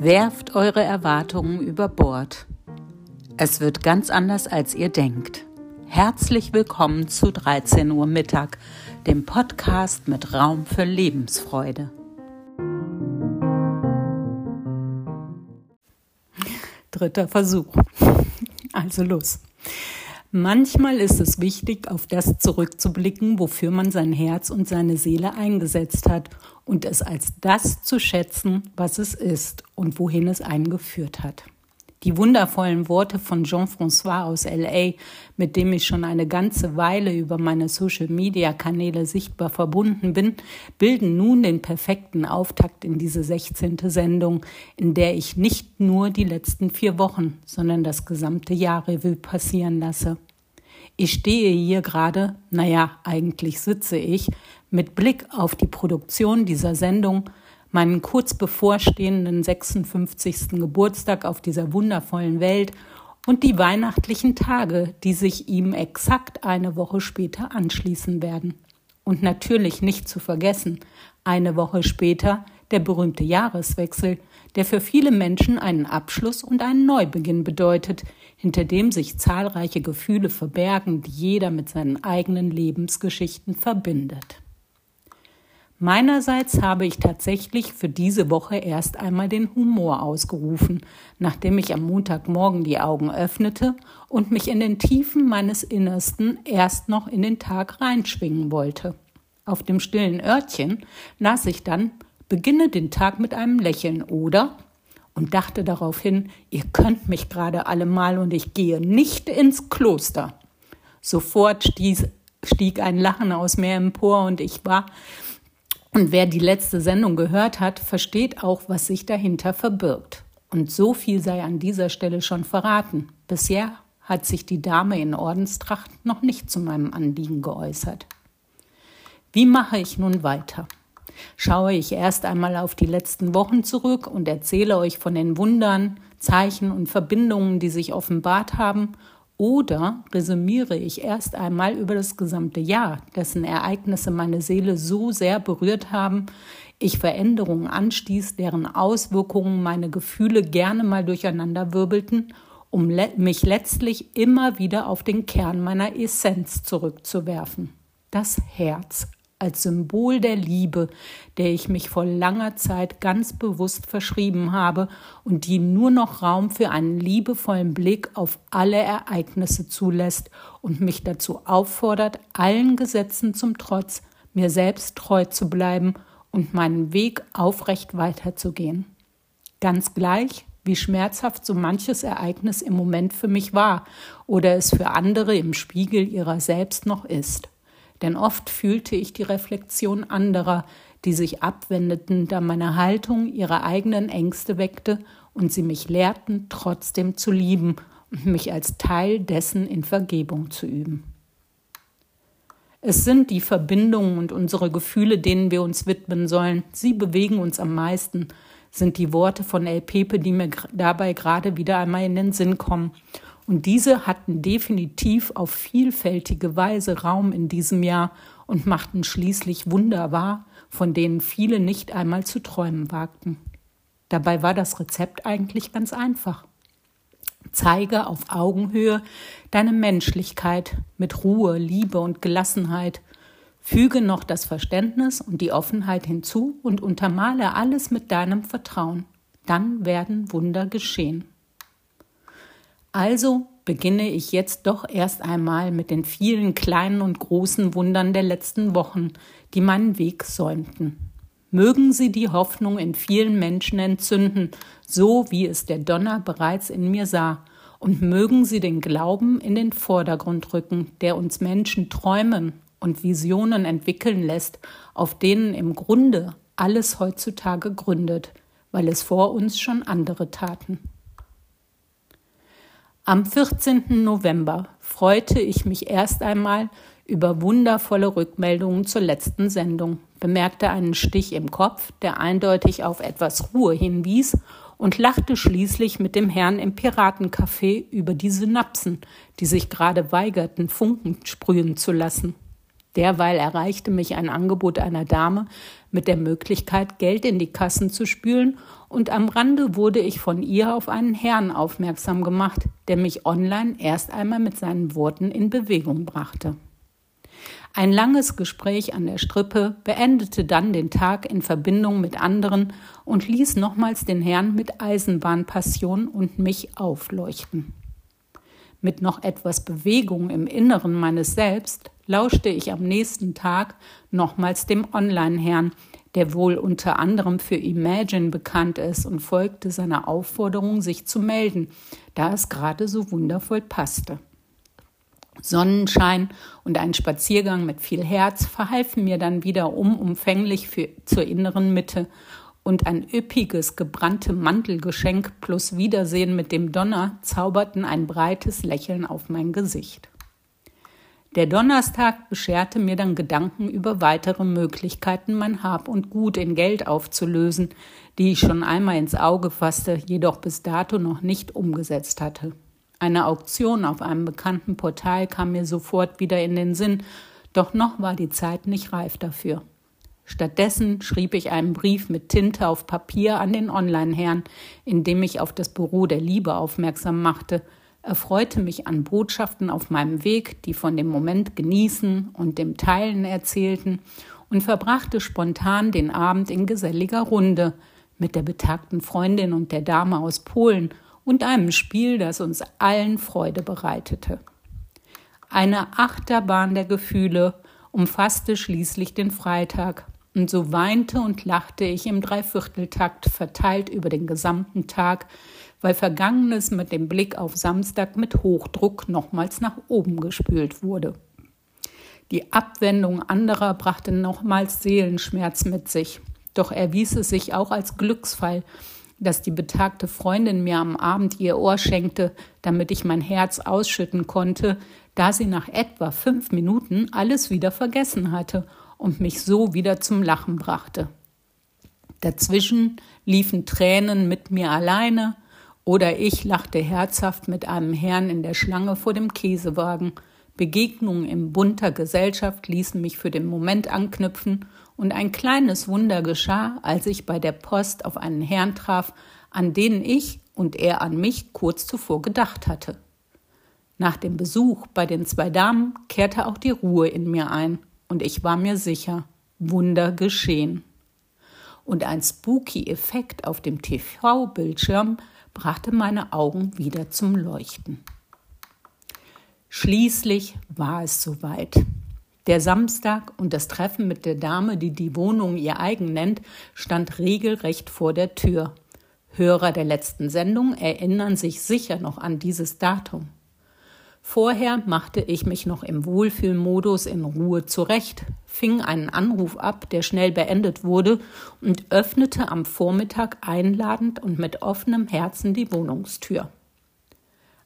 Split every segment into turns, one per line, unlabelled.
Werft eure Erwartungen über Bord. Es wird ganz anders, als ihr denkt. Herzlich willkommen zu 13 Uhr Mittag, dem Podcast mit Raum für Lebensfreude. Dritter Versuch. Also los. Manchmal ist es wichtig, auf das zurückzublicken, wofür man sein Herz und seine Seele eingesetzt hat und es als das zu schätzen, was es ist und wohin es einen geführt hat. Die wundervollen Worte von Jean-François aus LA, mit dem ich schon eine ganze Weile über meine Social-Media-Kanäle sichtbar verbunden bin, bilden nun den perfekten Auftakt in diese 16. Sendung, in der ich nicht nur die letzten vier Wochen, sondern das gesamte Jahr Revue passieren lasse. Ich stehe hier gerade, naja, eigentlich sitze ich, mit Blick auf die Produktion dieser Sendung, meinen kurz bevorstehenden 56. Geburtstag auf dieser wundervollen Welt und die weihnachtlichen Tage, die sich ihm exakt eine Woche später anschließen werden. Und natürlich nicht zu vergessen, eine Woche später der berühmte Jahreswechsel, der für viele Menschen einen Abschluss und einen Neubeginn bedeutet, hinter dem sich zahlreiche Gefühle verbergen, die jeder mit seinen eigenen Lebensgeschichten verbindet. Meinerseits habe ich tatsächlich für diese Woche erst einmal den Humor ausgerufen, nachdem ich am Montagmorgen die Augen öffnete und mich in den Tiefen meines Innersten erst noch in den Tag reinschwingen wollte. Auf dem stillen Örtchen las ich dann Beginne den Tag mit einem Lächeln oder und dachte daraufhin, ihr könnt mich gerade alle mal und ich gehe nicht ins Kloster. Sofort stieß, stieg ein Lachen aus mir empor und ich war und wer die letzte Sendung gehört hat, versteht auch, was sich dahinter verbirgt. Und so viel sei an dieser Stelle schon verraten. Bisher hat sich die Dame in Ordenstracht noch nicht zu meinem Anliegen geäußert. Wie mache ich nun weiter? Schaue ich erst einmal auf die letzten Wochen zurück und erzähle euch von den Wundern, Zeichen und Verbindungen, die sich offenbart haben, oder resümiere ich erst einmal über das gesamte Jahr, dessen Ereignisse meine Seele so sehr berührt haben, ich Veränderungen anstieß, deren Auswirkungen meine Gefühle gerne mal durcheinander wirbelten, um le mich letztlich immer wieder auf den Kern meiner Essenz zurückzuwerfen. Das Herz als Symbol der Liebe, der ich mich vor langer Zeit ganz bewusst verschrieben habe und die nur noch Raum für einen liebevollen Blick auf alle Ereignisse zulässt und mich dazu auffordert, allen Gesetzen zum Trotz mir selbst treu zu bleiben und meinen Weg aufrecht weiterzugehen. Ganz gleich, wie schmerzhaft so manches Ereignis im Moment für mich war oder es für andere im Spiegel ihrer selbst noch ist denn oft fühlte ich die Reflexion anderer, die sich abwendeten, da meine Haltung ihre eigenen Ängste weckte und sie mich lehrten, trotzdem zu lieben und mich als Teil dessen in Vergebung zu üben. Es sind die Verbindungen und unsere Gefühle, denen wir uns widmen sollen. Sie bewegen uns am meisten, sind die Worte von El Pepe, die mir dabei gerade wieder einmal in den Sinn kommen. Und diese hatten definitiv auf vielfältige Weise Raum in diesem Jahr und machten schließlich Wunder wahr, von denen viele nicht einmal zu träumen wagten. Dabei war das Rezept eigentlich ganz einfach. Zeige auf Augenhöhe deine Menschlichkeit mit Ruhe, Liebe und Gelassenheit. Füge noch das Verständnis und die Offenheit hinzu und untermale alles mit deinem Vertrauen. Dann werden Wunder geschehen. Also beginne ich jetzt doch erst einmal mit den vielen kleinen und großen Wundern der letzten Wochen, die meinen Weg säumten. Mögen sie die Hoffnung in vielen Menschen entzünden, so wie es der Donner bereits in mir sah, und mögen sie den Glauben in den Vordergrund rücken, der uns Menschen träumen und Visionen entwickeln lässt, auf denen im Grunde alles heutzutage gründet, weil es vor uns schon andere taten. Am 14. November freute ich mich erst einmal über wundervolle Rückmeldungen zur letzten Sendung, bemerkte einen Stich im Kopf, der eindeutig auf etwas Ruhe hinwies, und lachte schließlich mit dem Herrn im Piratencafé über die Synapsen, die sich gerade weigerten, Funken sprühen zu lassen. Derweil erreichte mich ein Angebot einer Dame mit der Möglichkeit, Geld in die Kassen zu spülen, und am Rande wurde ich von ihr auf einen Herrn aufmerksam gemacht, der mich online erst einmal mit seinen Worten in Bewegung brachte. Ein langes Gespräch an der Strippe beendete dann den Tag in Verbindung mit anderen und ließ nochmals den Herrn mit Eisenbahnpassion und mich aufleuchten. Mit noch etwas Bewegung im Inneren meines Selbst lauschte ich am nächsten Tag nochmals dem Online-Herrn, der wohl unter anderem für Imagine bekannt ist, und folgte seiner Aufforderung, sich zu melden, da es gerade so wundervoll passte. Sonnenschein und ein Spaziergang mit viel Herz verhalfen mir dann wieder umumfänglich für, zur inneren Mitte und ein üppiges, gebrannte Mantelgeschenk plus Wiedersehen mit dem Donner zauberten ein breites Lächeln auf mein Gesicht. Der Donnerstag bescherte mir dann Gedanken über weitere Möglichkeiten, mein Hab und Gut in Geld aufzulösen, die ich schon einmal ins Auge fasste, jedoch bis dato noch nicht umgesetzt hatte. Eine Auktion auf einem bekannten Portal kam mir sofort wieder in den Sinn, doch noch war die Zeit nicht reif dafür. Stattdessen schrieb ich einen Brief mit Tinte auf Papier an den Online-Herrn, in dem ich auf das Büro der Liebe aufmerksam machte, erfreute mich an Botschaften auf meinem Weg, die von dem Moment genießen und dem Teilen erzählten, und verbrachte spontan den Abend in geselliger Runde mit der betagten Freundin und der Dame aus Polen und einem Spiel, das uns allen Freude bereitete. Eine Achterbahn der Gefühle umfasste schließlich den Freitag, und so weinte und lachte ich im Dreivierteltakt verteilt über den gesamten Tag, weil Vergangenes mit dem Blick auf Samstag mit Hochdruck nochmals nach oben gespült wurde. Die Abwendung anderer brachte nochmals Seelenschmerz mit sich, doch erwies es sich auch als Glücksfall, dass die betagte Freundin mir am Abend ihr Ohr schenkte, damit ich mein Herz ausschütten konnte, da sie nach etwa fünf Minuten alles wieder vergessen hatte und mich so wieder zum Lachen brachte. Dazwischen liefen Tränen mit mir alleine, oder ich lachte herzhaft mit einem Herrn in der Schlange vor dem Käsewagen. Begegnungen in bunter Gesellschaft ließen mich für den Moment anknüpfen und ein kleines Wunder geschah, als ich bei der Post auf einen Herrn traf, an den ich und er an mich kurz zuvor gedacht hatte. Nach dem Besuch bei den zwei Damen kehrte auch die Ruhe in mir ein, und ich war mir sicher, Wunder geschehen. Und ein spooky Effekt auf dem TV-Bildschirm brachte meine Augen wieder zum Leuchten. Schließlich war es soweit. Der Samstag und das Treffen mit der Dame, die die Wohnung ihr eigen nennt, stand regelrecht vor der Tür. Hörer der letzten Sendung erinnern sich sicher noch an dieses Datum. Vorher machte ich mich noch im Wohlfühlmodus in Ruhe zurecht, fing einen Anruf ab, der schnell beendet wurde, und öffnete am Vormittag einladend und mit offenem Herzen die Wohnungstür.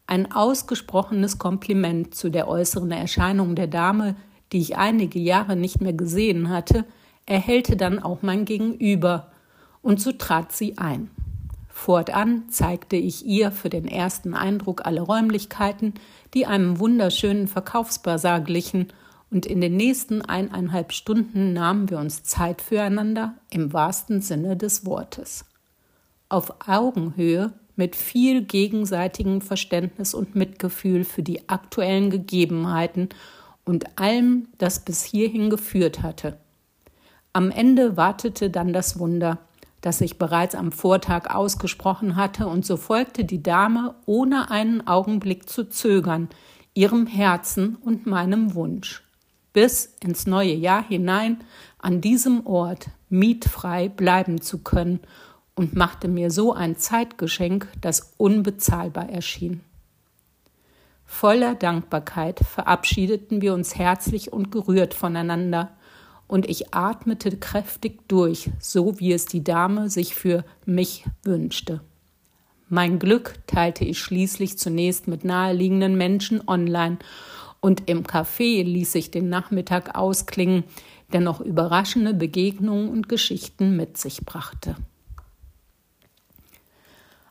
Ein ausgesprochenes Kompliment zu der äußeren Erscheinung der Dame, die ich einige Jahre nicht mehr gesehen hatte, erhellte dann auch mein Gegenüber, und so trat sie ein. Fortan zeigte ich ihr für den ersten Eindruck alle Räumlichkeiten, die einem wunderschönen Verkaufsbasar glichen, und in den nächsten eineinhalb Stunden nahmen wir uns Zeit füreinander im wahrsten Sinne des Wortes. Auf Augenhöhe mit viel gegenseitigem Verständnis und Mitgefühl für die aktuellen Gegebenheiten und allem, das bis hierhin geführt hatte. Am Ende wartete dann das Wunder, das ich bereits am Vortag ausgesprochen hatte, und so folgte die Dame ohne einen Augenblick zu zögern, ihrem Herzen und meinem Wunsch, bis ins neue Jahr hinein an diesem Ort mietfrei bleiben zu können und machte mir so ein Zeitgeschenk, das unbezahlbar erschien. Voller Dankbarkeit verabschiedeten wir uns herzlich und gerührt voneinander, und ich atmete kräftig durch, so wie es die Dame sich für mich wünschte. Mein Glück teilte ich schließlich zunächst mit naheliegenden Menschen online, und im Café ließ ich den Nachmittag ausklingen, der noch überraschende Begegnungen und Geschichten mit sich brachte.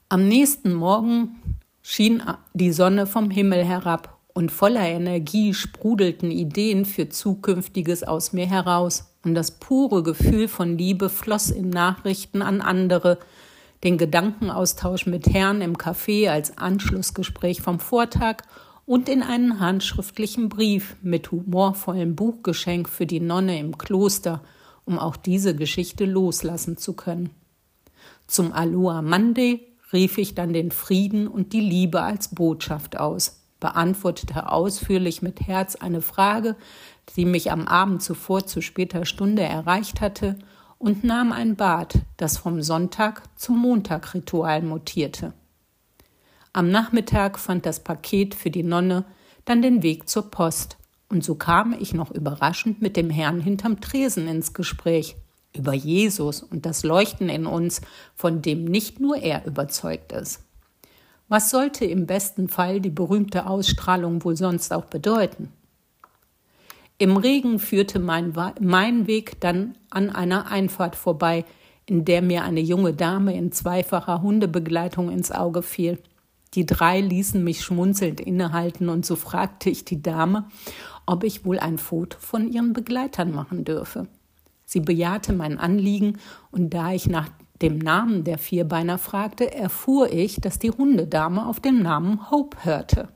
Am nächsten Morgen schien die Sonne vom Himmel herab und voller Energie sprudelten Ideen für Zukünftiges aus mir heraus, und das pure Gefühl von Liebe floss in Nachrichten an andere, den Gedankenaustausch mit Herrn im Café als Anschlussgespräch vom Vortag und in einen handschriftlichen Brief mit humorvollem Buchgeschenk für die Nonne im Kloster, um auch diese Geschichte loslassen zu können. Zum Aloha Monday rief ich dann den Frieden und die Liebe als Botschaft aus, beantwortete ausführlich mit Herz eine Frage, die mich am Abend zuvor zu später Stunde erreicht hatte, und nahm ein Bad, das vom Sonntag zum Montagritual mutierte. Am Nachmittag fand das Paket für die Nonne dann den Weg zur Post, und so kam ich noch überraschend mit dem Herrn hinterm Tresen ins Gespräch über Jesus und das Leuchten in uns, von dem nicht nur er überzeugt ist. Was sollte im besten Fall die berühmte Ausstrahlung wohl sonst auch bedeuten? Im Regen führte mein, mein Weg dann an einer Einfahrt vorbei, in der mir eine junge Dame in zweifacher Hundebegleitung ins Auge fiel. Die drei ließen mich schmunzelnd innehalten, und so fragte ich die Dame, ob ich wohl ein Foto von ihren Begleitern machen dürfe. Sie bejahte mein Anliegen, und da ich nach dem Namen der Vierbeiner fragte, erfuhr ich, dass die Hundedame auf den Namen Hope hörte.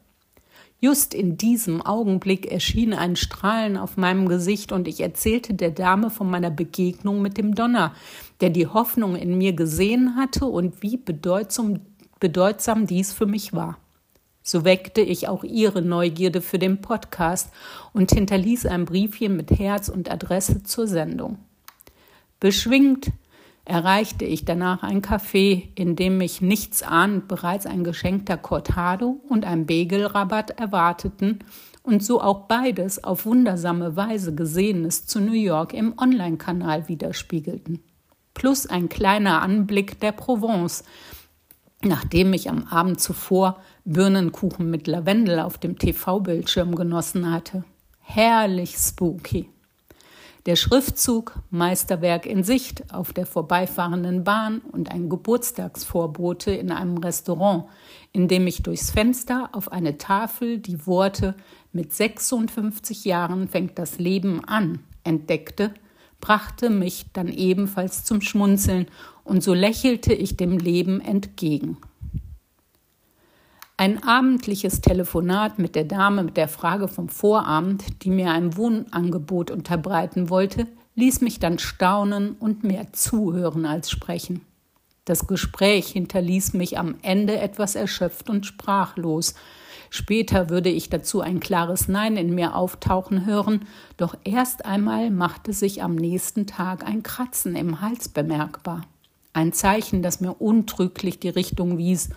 Just in diesem Augenblick erschien ein Strahlen auf meinem Gesicht und ich erzählte der Dame von meiner Begegnung mit dem Donner, der die Hoffnung in mir gesehen hatte und wie bedeutsam, bedeutsam dies für mich war. So weckte ich auch ihre Neugierde für den Podcast und hinterließ ein Briefchen mit Herz und Adresse zur Sendung. Beschwingt erreichte ich danach ein Café, in dem mich nichts ahnend bereits ein geschenkter Cortado und ein Begelrabatt erwarteten und so auch beides auf wundersame Weise Gesehenes zu New York im Online-Kanal widerspiegelten. Plus ein kleiner Anblick der Provence, nachdem ich am Abend zuvor Birnenkuchen mit Lavendel auf dem TV-Bildschirm genossen hatte. Herrlich spooky. Der Schriftzug Meisterwerk in Sicht auf der vorbeifahrenden Bahn und ein Geburtstagsvorbote in einem Restaurant, in dem ich durchs Fenster auf eine Tafel die Worte mit 56 Jahren fängt das Leben an entdeckte, brachte mich dann ebenfalls zum Schmunzeln, und so lächelte ich dem Leben entgegen. Ein abendliches Telefonat mit der Dame mit der Frage vom Vorabend, die mir ein Wohnangebot unterbreiten wollte, ließ mich dann staunen und mehr zuhören als sprechen. Das Gespräch hinterließ mich am Ende etwas erschöpft und sprachlos. Später würde ich dazu ein klares Nein in mir auftauchen hören, doch erst einmal machte sich am nächsten Tag ein Kratzen im Hals bemerkbar. Ein Zeichen, das mir untrüglich die Richtung wies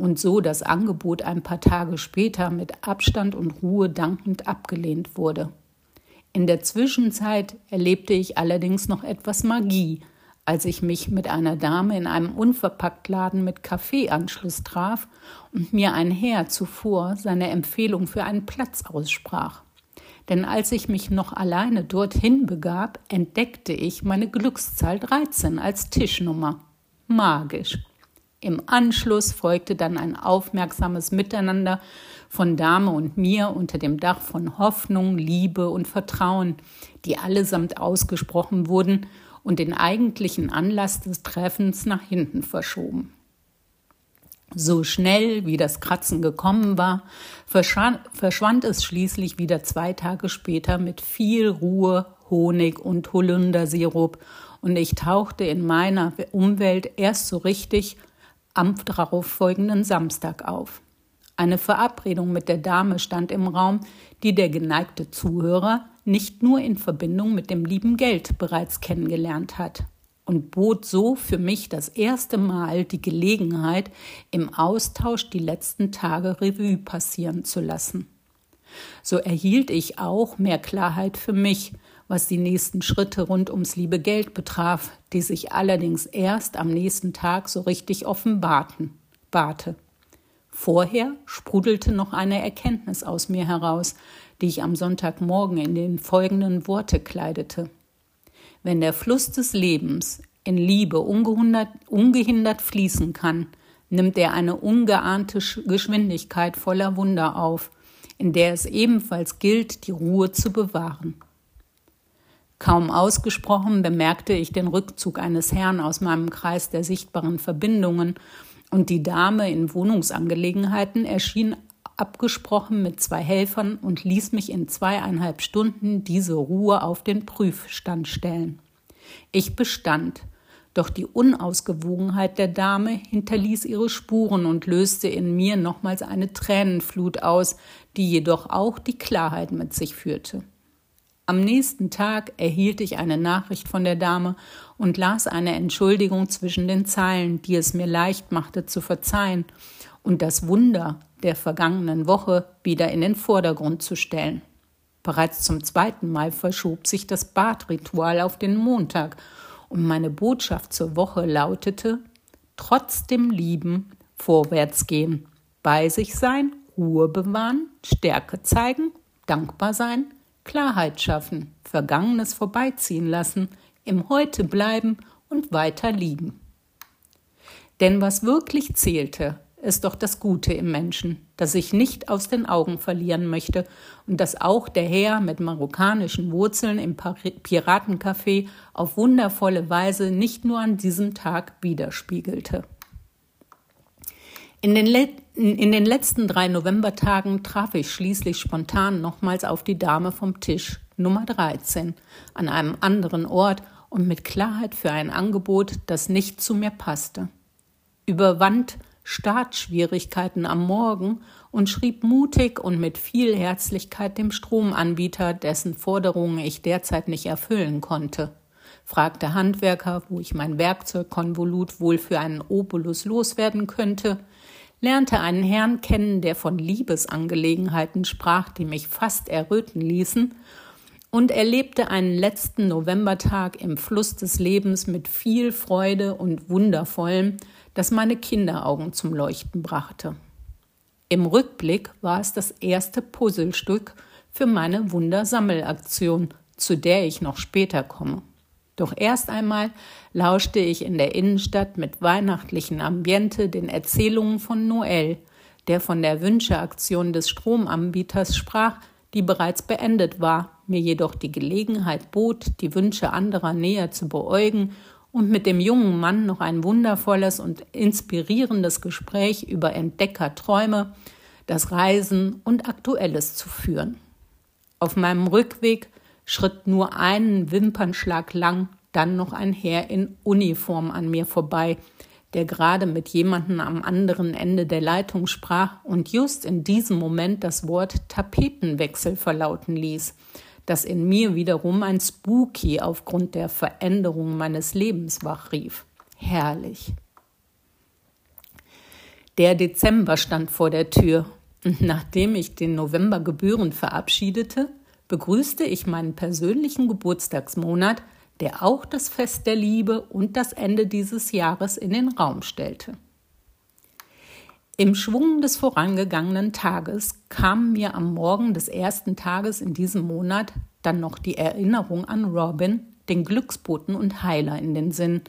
und so das Angebot ein paar Tage später mit Abstand und Ruhe dankend abgelehnt wurde. In der Zwischenzeit erlebte ich allerdings noch etwas Magie, als ich mich mit einer Dame in einem Unverpacktladen mit Kaffeeanschluss traf und mir ein Herr zuvor seine Empfehlung für einen Platz aussprach. Denn als ich mich noch alleine dorthin begab, entdeckte ich meine Glückszahl 13 als Tischnummer. Magisch. Im Anschluss folgte dann ein aufmerksames Miteinander von Dame und mir unter dem Dach von Hoffnung, Liebe und Vertrauen, die allesamt ausgesprochen wurden und den eigentlichen Anlass des Treffens nach hinten verschoben. So schnell wie das Kratzen gekommen war, verschwand, es schließlich wieder zwei Tage später mit viel Ruhe, Honig und Holundersirup und ich tauchte in meiner Umwelt erst so richtig am darauffolgenden Samstag auf. Eine Verabredung mit der Dame stand im Raum, die der geneigte Zuhörer nicht nur in Verbindung mit dem lieben Geld bereits kennengelernt hat und bot so für mich das erste Mal die Gelegenheit, im Austausch die letzten Tage Revue passieren zu lassen. So erhielt ich auch mehr Klarheit für mich, was die nächsten Schritte rund ums liebe Geld betraf, die sich allerdings erst am nächsten Tag so richtig offenbarten. Barte. Vorher sprudelte noch eine Erkenntnis aus mir heraus, die ich am Sonntagmorgen in den folgenden Worte kleidete. Wenn der Fluss des Lebens in Liebe ungehindert, ungehindert fließen kann, nimmt er eine ungeahnte Geschwindigkeit voller Wunder auf, in der es ebenfalls gilt, die Ruhe zu bewahren. Kaum ausgesprochen bemerkte ich den Rückzug eines Herrn aus meinem Kreis der sichtbaren Verbindungen, und die Dame in Wohnungsangelegenheiten erschien abgesprochen mit zwei Helfern und ließ mich in zweieinhalb Stunden diese Ruhe auf den Prüfstand stellen. Ich bestand, doch die Unausgewogenheit der Dame hinterließ ihre Spuren und löste in mir nochmals eine Tränenflut aus, die jedoch auch die Klarheit mit sich führte. Am nächsten Tag erhielt ich eine Nachricht von der Dame und las eine Entschuldigung zwischen den Zeilen, die es mir leicht machte zu verzeihen und das Wunder der vergangenen Woche wieder in den Vordergrund zu stellen. Bereits zum zweiten Mal verschob sich das Badritual auf den Montag und meine Botschaft zur Woche lautete Trotzdem lieben, vorwärts gehen, bei sich sein, Ruhe bewahren, Stärke zeigen, dankbar sein, Klarheit schaffen, Vergangenes vorbeiziehen lassen, im Heute bleiben und weiter lieben. Denn was wirklich zählte, ist doch das Gute im Menschen, das ich nicht aus den Augen verlieren möchte und das auch der Herr mit marokkanischen Wurzeln im Piratencafé auf wundervolle Weise nicht nur an diesem Tag widerspiegelte. In den, in den letzten drei Novembertagen traf ich schließlich spontan nochmals auf die Dame vom Tisch, Nummer 13, an einem anderen Ort und mit Klarheit für ein Angebot, das nicht zu mir passte. Überwand Startschwierigkeiten am Morgen und schrieb mutig und mit viel Herzlichkeit dem Stromanbieter, dessen Forderungen ich derzeit nicht erfüllen konnte fragte Handwerker, wo ich mein Werkzeugkonvolut wohl für einen Obolus loswerden könnte, lernte einen Herrn kennen, der von Liebesangelegenheiten sprach, die mich fast erröten ließen, und erlebte einen letzten Novembertag im Fluss des Lebens mit viel Freude und Wundervollem, das meine Kinderaugen zum Leuchten brachte. Im Rückblick war es das erste Puzzlestück für meine Wundersammelaktion, zu der ich noch später komme. Doch erst einmal lauschte ich in der Innenstadt mit weihnachtlichem Ambiente den Erzählungen von Noel, der von der Wünscheaktion des Stromanbieters sprach, die bereits beendet war, mir jedoch die Gelegenheit bot, die Wünsche anderer näher zu beäugen und mit dem jungen Mann noch ein wundervolles und inspirierendes Gespräch über Entdeckerträume, das Reisen und Aktuelles zu führen. Auf meinem Rückweg schritt nur einen Wimpernschlag lang dann noch ein Herr in Uniform an mir vorbei, der gerade mit jemandem am anderen Ende der Leitung sprach und just in diesem Moment das Wort Tapetenwechsel verlauten ließ, das in mir wiederum ein Spooky aufgrund der Veränderung meines Lebens wachrief. Herrlich. Der Dezember stand vor der Tür, und nachdem ich den November gebührend verabschiedete, begrüßte ich meinen persönlichen Geburtstagsmonat, der auch das Fest der Liebe und das Ende dieses Jahres in den Raum stellte. Im Schwung des vorangegangenen Tages kam mir am Morgen des ersten Tages in diesem Monat dann noch die Erinnerung an Robin, den Glücksboten und Heiler in den Sinn,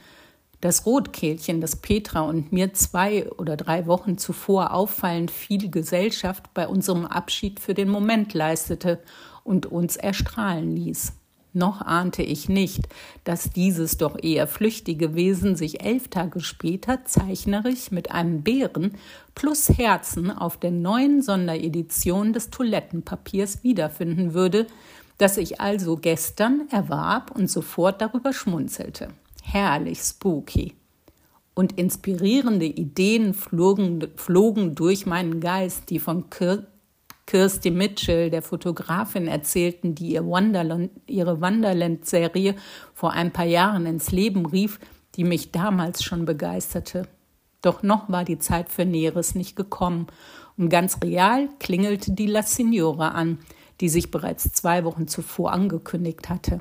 das Rotkehlchen, das Petra und mir zwei oder drei Wochen zuvor auffallend viel Gesellschaft bei unserem Abschied für den Moment leistete und uns erstrahlen ließ. Noch ahnte ich nicht, dass dieses doch eher flüchtige Wesen sich elf Tage später zeichnerisch mit einem Bären plus Herzen auf der neuen Sonderedition des Toilettenpapiers wiederfinden würde, das ich also gestern erwarb und sofort darüber schmunzelte. Herrlich spooky. Und inspirierende Ideen flogen, flogen durch meinen Geist, die von Kirsty Mitchell, der Fotografin, erzählten, die ihr Wonderland, ihre Wonderland-Serie vor ein paar Jahren ins Leben rief, die mich damals schon begeisterte. Doch noch war die Zeit für Näheres nicht gekommen, und ganz real klingelte die La Signora an, die sich bereits zwei Wochen zuvor angekündigt hatte.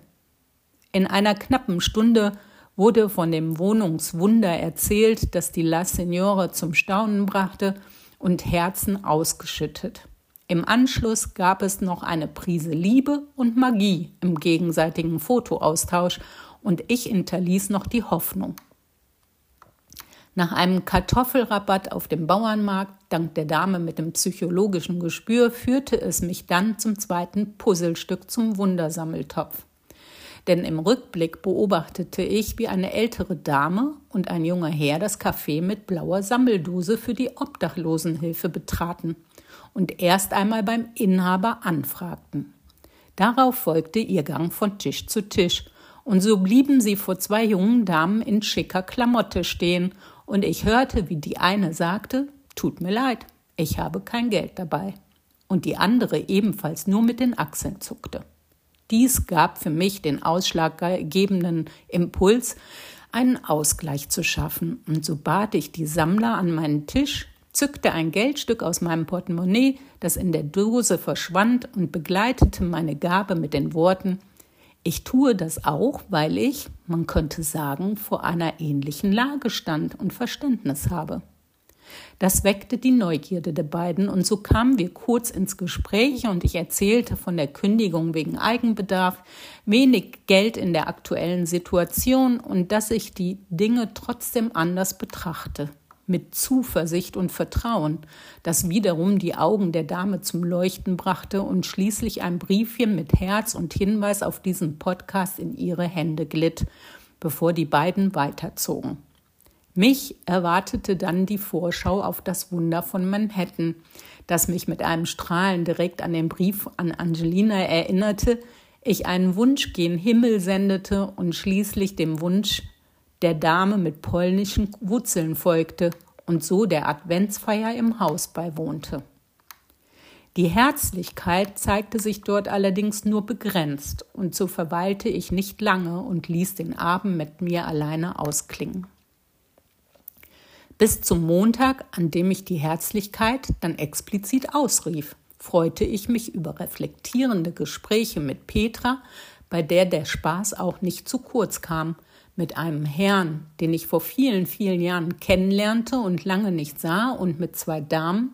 In einer knappen Stunde wurde von dem Wohnungswunder erzählt, das die La Signora zum Staunen brachte und Herzen ausgeschüttet. Im Anschluss gab es noch eine Prise Liebe und Magie im gegenseitigen Fotoaustausch und ich hinterließ noch die Hoffnung. Nach einem Kartoffelrabatt auf dem Bauernmarkt, dank der Dame mit dem psychologischen Gespür, führte es mich dann zum zweiten Puzzlestück zum Wundersammeltopf. Denn im Rückblick beobachtete ich, wie eine ältere Dame und ein junger Herr das Café mit blauer Sammeldose für die Obdachlosenhilfe betraten und erst einmal beim Inhaber anfragten. Darauf folgte ihr Gang von Tisch zu Tisch, und so blieben sie vor zwei jungen Damen in schicker Klamotte stehen, und ich hörte, wie die eine sagte Tut mir leid, ich habe kein Geld dabei, und die andere ebenfalls nur mit den Achseln zuckte. Dies gab für mich den ausschlaggebenden Impuls, einen Ausgleich zu schaffen, und so bat ich die Sammler an meinen Tisch, zückte ein Geldstück aus meinem Portemonnaie, das in der Dose verschwand, und begleitete meine Gabe mit den Worten Ich tue das auch, weil ich, man könnte sagen, vor einer ähnlichen Lage stand und Verständnis habe. Das weckte die Neugierde der beiden, und so kamen wir kurz ins Gespräch und ich erzählte von der Kündigung wegen Eigenbedarf, wenig Geld in der aktuellen Situation und dass ich die Dinge trotzdem anders betrachte mit Zuversicht und Vertrauen, das wiederum die Augen der Dame zum Leuchten brachte und schließlich ein Briefchen mit Herz und Hinweis auf diesen Podcast in ihre Hände glitt, bevor die beiden weiterzogen. Mich erwartete dann die Vorschau auf das Wunder von Manhattan, das mich mit einem Strahlen direkt an den Brief an Angelina erinnerte, ich einen Wunsch gen Himmel sendete und schließlich dem Wunsch der Dame mit polnischen Wurzeln folgte und so der Adventsfeier im Haus beiwohnte. Die Herzlichkeit zeigte sich dort allerdings nur begrenzt, und so verweilte ich nicht lange und ließ den Abend mit mir alleine ausklingen. Bis zum Montag, an dem ich die Herzlichkeit dann explizit ausrief, freute ich mich über reflektierende Gespräche mit Petra, bei der der Spaß auch nicht zu kurz kam, mit einem Herrn, den ich vor vielen, vielen Jahren kennenlernte und lange nicht sah, und mit zwei Damen,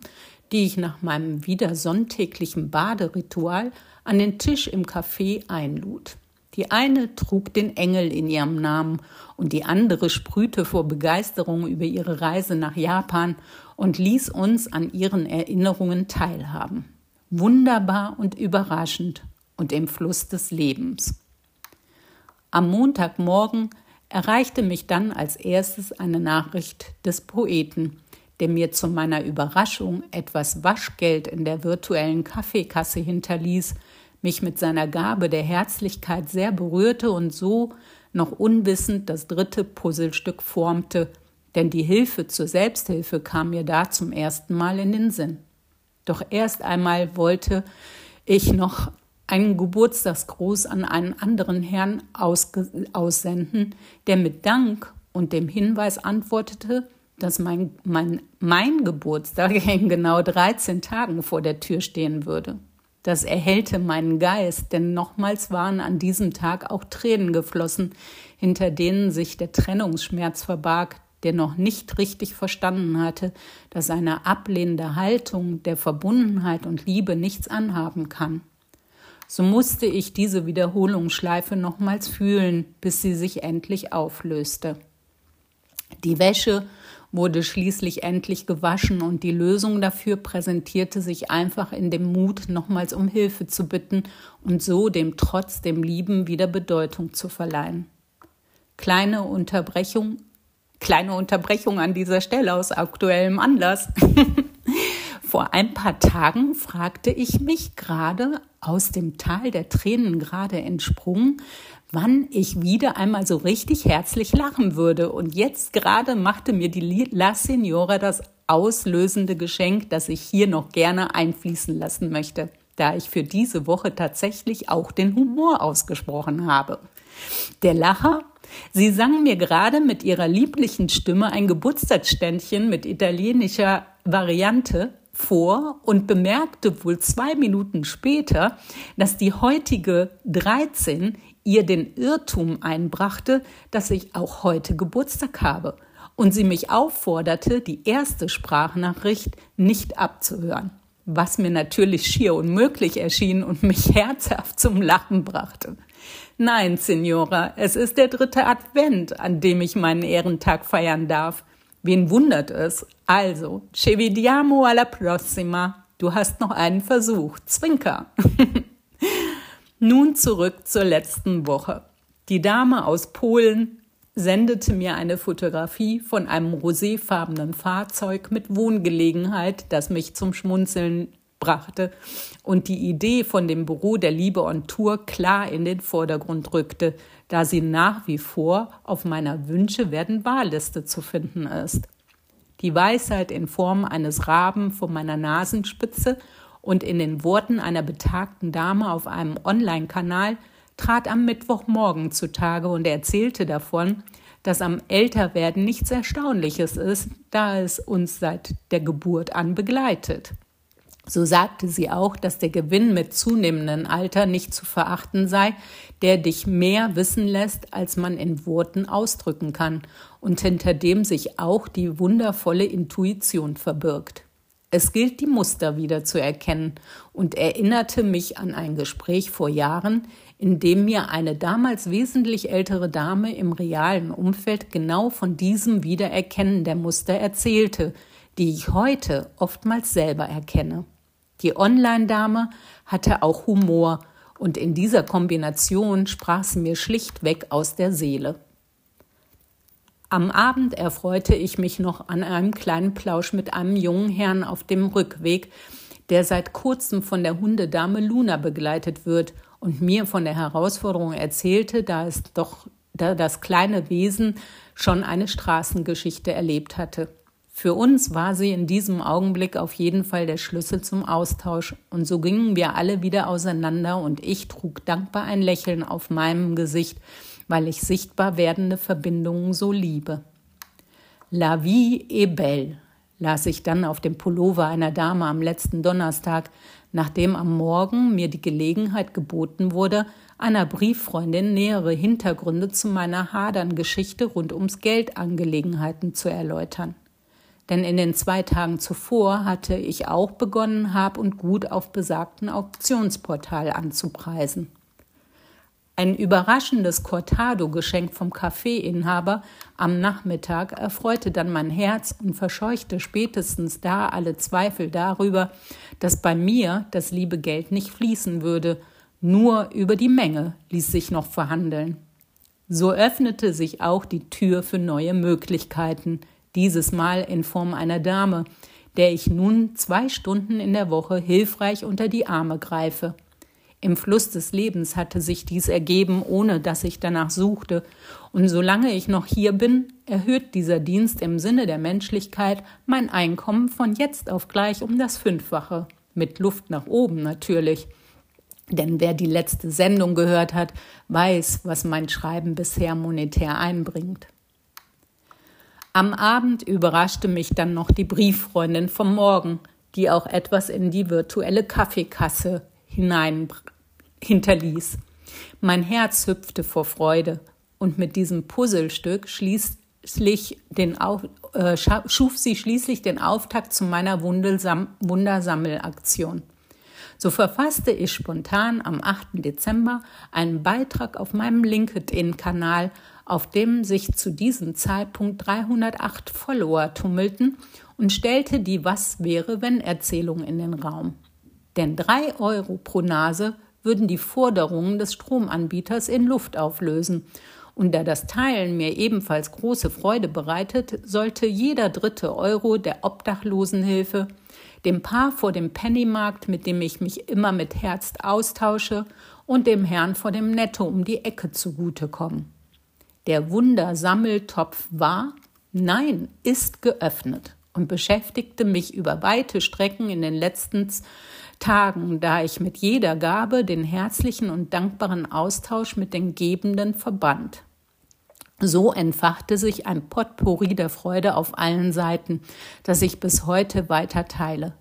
die ich nach meinem wieder sonntäglichen Baderitual an den Tisch im Café einlud. Die eine trug den Engel in ihrem Namen und die andere sprühte vor Begeisterung über ihre Reise nach Japan und ließ uns an ihren Erinnerungen teilhaben. Wunderbar und überraschend und im Fluss des Lebens. Am Montagmorgen erreichte mich dann als erstes eine Nachricht des Poeten, der mir zu meiner Überraschung etwas Waschgeld in der virtuellen Kaffeekasse hinterließ, mich mit seiner Gabe der Herzlichkeit sehr berührte und so noch unwissend das dritte Puzzlestück formte, denn die Hilfe zur Selbsthilfe kam mir da zum ersten Mal in den Sinn. Doch erst einmal wollte ich noch einen Geburtstagsgruß an einen anderen Herrn aussenden, der mit Dank und dem Hinweis antwortete, dass mein, mein, mein Geburtstag in genau 13 Tagen vor der Tür stehen würde. Das erhellte meinen Geist, denn nochmals waren an diesem Tag auch Tränen geflossen, hinter denen sich der Trennungsschmerz verbarg, der noch nicht richtig verstanden hatte, dass eine ablehnende Haltung der Verbundenheit und Liebe nichts anhaben kann. So musste ich diese Wiederholungsschleife nochmals fühlen, bis sie sich endlich auflöste. Die Wäsche wurde schließlich endlich gewaschen und die Lösung dafür präsentierte sich einfach in dem Mut, nochmals um Hilfe zu bitten und so dem Trotz, dem Lieben wieder Bedeutung zu verleihen. Kleine Unterbrechung, kleine Unterbrechung an dieser Stelle aus aktuellem Anlass. Vor ein paar Tagen fragte ich mich gerade aus dem Tal der Tränen gerade entsprungen, wann ich wieder einmal so richtig herzlich lachen würde. Und jetzt gerade machte mir die La Signora das auslösende Geschenk, das ich hier noch gerne einfließen lassen möchte, da ich für diese Woche tatsächlich auch den Humor ausgesprochen habe. Der Lacher Sie sang mir gerade mit ihrer lieblichen Stimme ein Geburtstagsständchen mit italienischer Variante vor und bemerkte wohl zwei Minuten später, dass die heutige 13 ihr den Irrtum einbrachte, dass ich auch heute Geburtstag habe und sie mich aufforderte, die erste Sprachnachricht nicht abzuhören, was mir natürlich schier unmöglich erschien und mich herzhaft zum Lachen brachte. Nein, Signora, es ist der dritte Advent, an dem ich meinen Ehrentag feiern darf. Wen wundert es? Also, ci vediamo alla prossima. Du hast noch einen Versuch. Zwinker. Nun zurück zur letzten Woche. Die Dame aus Polen sendete mir eine Fotografie von einem roséfarbenen Fahrzeug mit Wohngelegenheit, das mich zum Schmunzeln brachte und die Idee von dem Büro der Liebe on Tour klar in den Vordergrund rückte, da sie nach wie vor auf meiner Wünsche werden Wahlliste zu finden ist. Die Weisheit in Form eines Raben vor meiner Nasenspitze und in den Worten einer betagten Dame auf einem Online-Kanal trat am Mittwochmorgen zutage und erzählte davon, dass am Älterwerden nichts Erstaunliches ist, da es uns seit der Geburt an begleitet. So sagte sie auch, dass der Gewinn mit zunehmendem Alter nicht zu verachten sei, der dich mehr wissen lässt, als man in Worten ausdrücken kann und hinter dem sich auch die wundervolle Intuition verbirgt. Es gilt, die Muster wieder zu erkennen und erinnerte mich an ein Gespräch vor Jahren, in dem mir eine damals wesentlich ältere Dame im realen Umfeld genau von diesem Wiedererkennen der Muster erzählte, die ich heute oftmals selber erkenne. Die Online-Dame hatte auch Humor und in dieser Kombination sprach sie mir schlichtweg aus der Seele. Am Abend erfreute ich mich noch an einem kleinen Plausch mit einem jungen Herrn auf dem Rückweg, der seit kurzem von der Hundedame Luna begleitet wird und mir von der Herausforderung erzählte, da es doch da das kleine Wesen schon eine Straßengeschichte erlebt hatte. Für uns war sie in diesem Augenblick auf jeden Fall der Schlüssel zum Austausch, und so gingen wir alle wieder auseinander, und ich trug dankbar ein Lächeln auf meinem Gesicht, weil ich sichtbar werdende Verbindungen so liebe. La vie est belle, las ich dann auf dem Pullover einer Dame am letzten Donnerstag, nachdem am Morgen mir die Gelegenheit geboten wurde, einer Brieffreundin nähere Hintergründe zu meiner Hadern-Geschichte rund ums Geldangelegenheiten zu erläutern denn in den zwei Tagen zuvor hatte ich auch begonnen, Hab und Gut auf besagten Auktionsportal anzupreisen. Ein überraschendes Cortado-Geschenk vom Kaffeeinhaber am Nachmittag erfreute dann mein Herz und verscheuchte spätestens da alle Zweifel darüber, dass bei mir das liebe Geld nicht fließen würde, nur über die Menge ließ sich noch verhandeln. So öffnete sich auch die Tür für neue Möglichkeiten – dieses Mal in Form einer Dame, der ich nun zwei Stunden in der Woche hilfreich unter die Arme greife. Im Fluss des Lebens hatte sich dies ergeben, ohne dass ich danach suchte, und solange ich noch hier bin, erhöht dieser Dienst im Sinne der Menschlichkeit mein Einkommen von jetzt auf gleich um das Fünffache, mit Luft nach oben natürlich. Denn wer die letzte Sendung gehört hat, weiß, was mein Schreiben bisher monetär einbringt. Am Abend überraschte mich dann noch die Brieffreundin vom Morgen, die auch etwas in die virtuelle Kaffeekasse hinein hinterließ. Mein Herz hüpfte vor Freude und mit diesem Puzzlestück schließlich den Auf, äh, schuf sie schließlich den Auftakt zu meiner Wundersammelaktion. So verfasste ich spontan am 8. Dezember einen Beitrag auf meinem LinkedIn-Kanal auf dem sich zu diesem Zeitpunkt 308 Follower tummelten und stellte die Was wäre wenn Erzählung in den Raum. Denn drei Euro pro Nase würden die Forderungen des Stromanbieters in Luft auflösen. Und da das Teilen mir ebenfalls große Freude bereitet, sollte jeder dritte Euro der Obdachlosenhilfe, dem Paar vor dem Pennymarkt, mit dem ich mich immer mit Herz austausche, und dem Herrn vor dem Netto um die Ecke zugutekommen der Wundersammeltopf war, nein, ist geöffnet und beschäftigte mich über weite Strecken in den letzten Tagen, da ich mit jeder Gabe den herzlichen und dankbaren Austausch mit den Gebenden verband. So entfachte sich ein Potpourri der Freude auf allen Seiten, das ich bis heute weiter teile.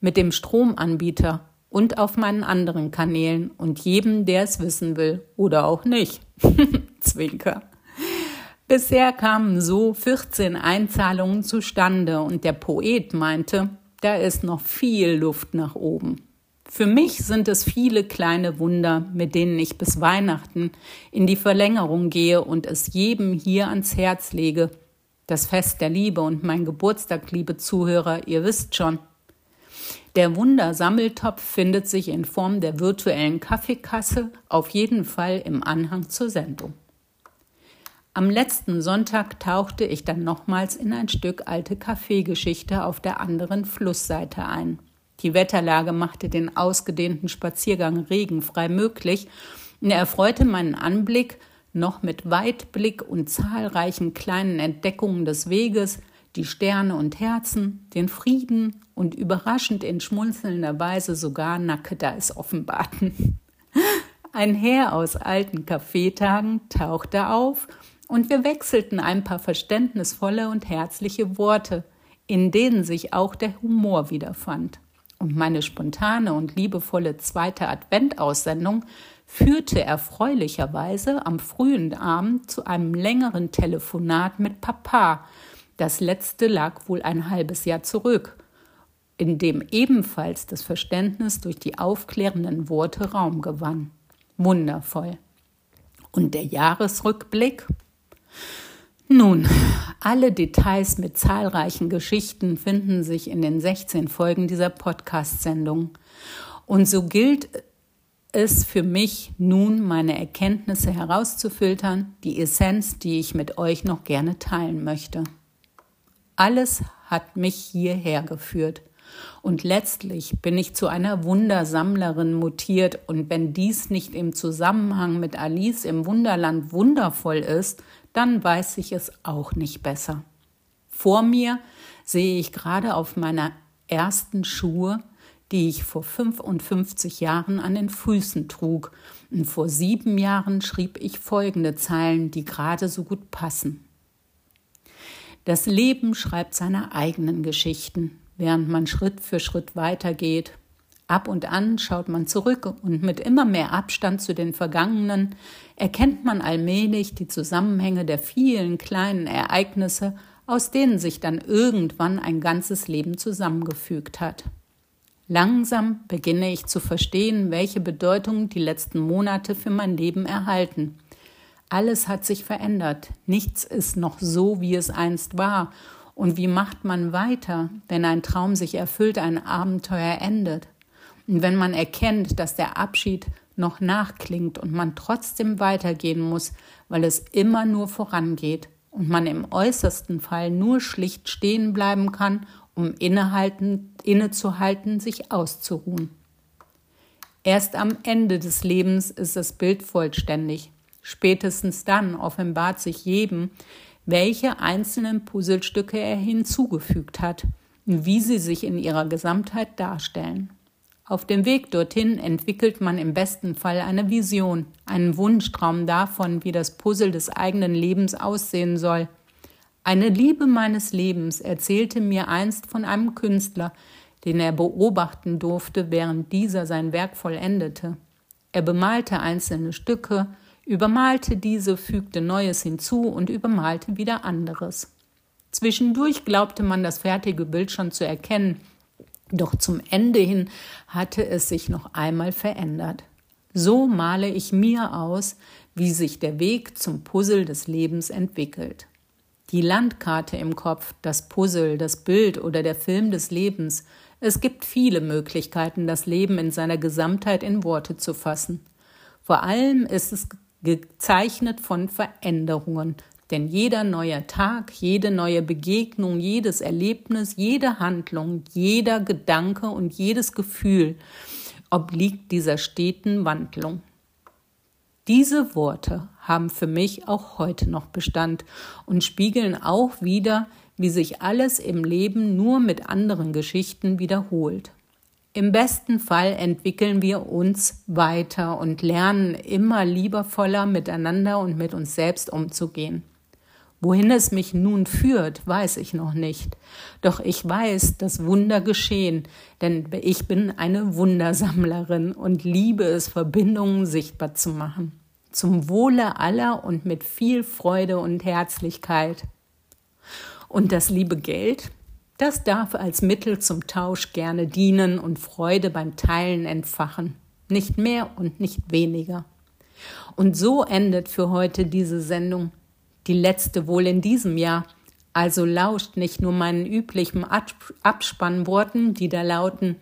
Mit dem Stromanbieter und auf meinen anderen Kanälen und jedem, der es wissen will oder auch nicht. Zwinker. Bisher kamen so 14 Einzahlungen zustande und der Poet meinte, da ist noch viel Luft nach oben. Für mich sind es viele kleine Wunder, mit denen ich bis Weihnachten in die Verlängerung gehe und es jedem hier ans Herz lege. Das Fest der Liebe und mein Geburtstag, liebe Zuhörer, ihr wisst schon. Der Wundersammeltopf findet sich in Form der virtuellen Kaffeekasse auf jeden Fall im Anhang zur Sendung. Am letzten Sonntag tauchte ich dann nochmals in ein Stück alte Kaffeegeschichte auf der anderen Flussseite ein. Die Wetterlage machte den ausgedehnten Spaziergang regenfrei möglich und erfreute meinen Anblick noch mit Weitblick und zahlreichen kleinen Entdeckungen des Weges, die Sterne und Herzen, den Frieden und überraschend in schmunzelnder Weise sogar Nackedeis offenbarten. Ein Herr aus alten Kaffeetagen tauchte auf und wir wechselten ein paar verständnisvolle und herzliche Worte, in denen sich auch der Humor wiederfand. Und meine spontane und liebevolle zweite Adventaussendung führte erfreulicherweise am frühen Abend zu einem längeren Telefonat mit Papa. Das letzte lag wohl ein halbes Jahr zurück, in dem ebenfalls das Verständnis durch die aufklärenden Worte Raum gewann. Wundervoll. Und der Jahresrückblick? Nun, alle Details mit zahlreichen Geschichten finden sich in den 16 Folgen dieser Podcast-Sendung. Und so gilt es für mich nun, meine Erkenntnisse herauszufiltern, die Essenz, die ich mit euch noch gerne teilen möchte. Alles hat mich hierher geführt. Und letztlich bin ich zu einer Wundersammlerin mutiert, und wenn dies nicht im Zusammenhang mit Alice im Wunderland wundervoll ist, dann weiß ich es auch nicht besser. Vor mir sehe ich gerade auf meiner ersten Schuhe, die ich vor 55 Jahren an den Füßen trug, und vor sieben Jahren schrieb ich folgende Zeilen, die gerade so gut passen. Das Leben schreibt seine eigenen Geschichten, während man Schritt für Schritt weitergeht. Ab und an schaut man zurück und mit immer mehr Abstand zu den Vergangenen erkennt man allmählich die Zusammenhänge der vielen kleinen Ereignisse, aus denen sich dann irgendwann ein ganzes Leben zusammengefügt hat. Langsam beginne ich zu verstehen, welche Bedeutung die letzten Monate für mein Leben erhalten. Alles hat sich verändert, nichts ist noch so, wie es einst war, und wie macht man weiter, wenn ein Traum sich erfüllt, ein Abenteuer endet? Und wenn man erkennt, dass der Abschied noch nachklingt und man trotzdem weitergehen muss, weil es immer nur vorangeht und man im äußersten Fall nur schlicht stehen bleiben kann, um innehalten, innezuhalten, sich auszuruhen. Erst am Ende des Lebens ist das Bild vollständig. Spätestens dann offenbart sich jedem, welche einzelnen Puzzlestücke er hinzugefügt hat und wie sie sich in ihrer Gesamtheit darstellen. Auf dem Weg dorthin entwickelt man im besten Fall eine Vision, einen Wunschtraum davon, wie das Puzzle des eigenen Lebens aussehen soll. Eine Liebe meines Lebens erzählte mir einst von einem Künstler, den er beobachten durfte, während dieser sein Werk vollendete. Er bemalte einzelne Stücke, übermalte diese, fügte Neues hinzu und übermalte wieder anderes. Zwischendurch glaubte man das fertige Bild schon zu erkennen, doch zum Ende hin hatte es sich noch einmal verändert. So male ich mir aus, wie sich der Weg zum Puzzle des Lebens entwickelt. Die Landkarte im Kopf, das Puzzle, das Bild oder der Film des Lebens. Es gibt viele Möglichkeiten, das Leben in seiner Gesamtheit in Worte zu fassen. Vor allem ist es gezeichnet von Veränderungen, denn jeder neue Tag, jede neue Begegnung, jedes Erlebnis, jede Handlung, jeder Gedanke und jedes Gefühl obliegt dieser steten Wandlung. Diese Worte haben für mich auch heute noch Bestand und spiegeln auch wieder, wie sich alles im Leben nur mit anderen Geschichten wiederholt. Im besten Fall entwickeln wir uns weiter und lernen immer liebevoller miteinander und mit uns selbst umzugehen. Wohin es mich nun führt, weiß ich noch nicht. Doch ich weiß, dass Wunder geschehen, denn ich bin eine Wundersammlerin und liebe es, Verbindungen sichtbar zu machen. Zum Wohle aller und mit viel Freude und Herzlichkeit. Und das liebe Geld, das darf als Mittel zum Tausch gerne dienen und Freude beim Teilen entfachen. Nicht mehr und nicht weniger. Und so endet für heute diese Sendung die letzte wohl in diesem Jahr. Also lauscht nicht nur meinen üblichen Abspannworten, die da lauten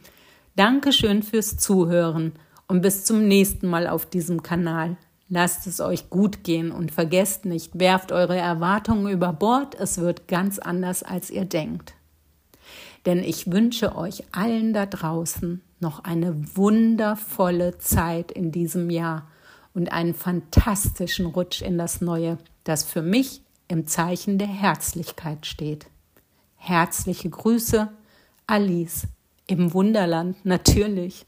Dankeschön fürs Zuhören und bis zum nächsten Mal auf diesem Kanal. Lasst es euch gut gehen und vergesst nicht, werft eure Erwartungen über Bord, es wird ganz anders, als ihr denkt. Denn ich wünsche euch allen da draußen noch eine wundervolle Zeit in diesem Jahr und einen fantastischen Rutsch in das Neue, das für mich im Zeichen der Herzlichkeit steht. Herzliche Grüße, Alice, im Wunderland natürlich.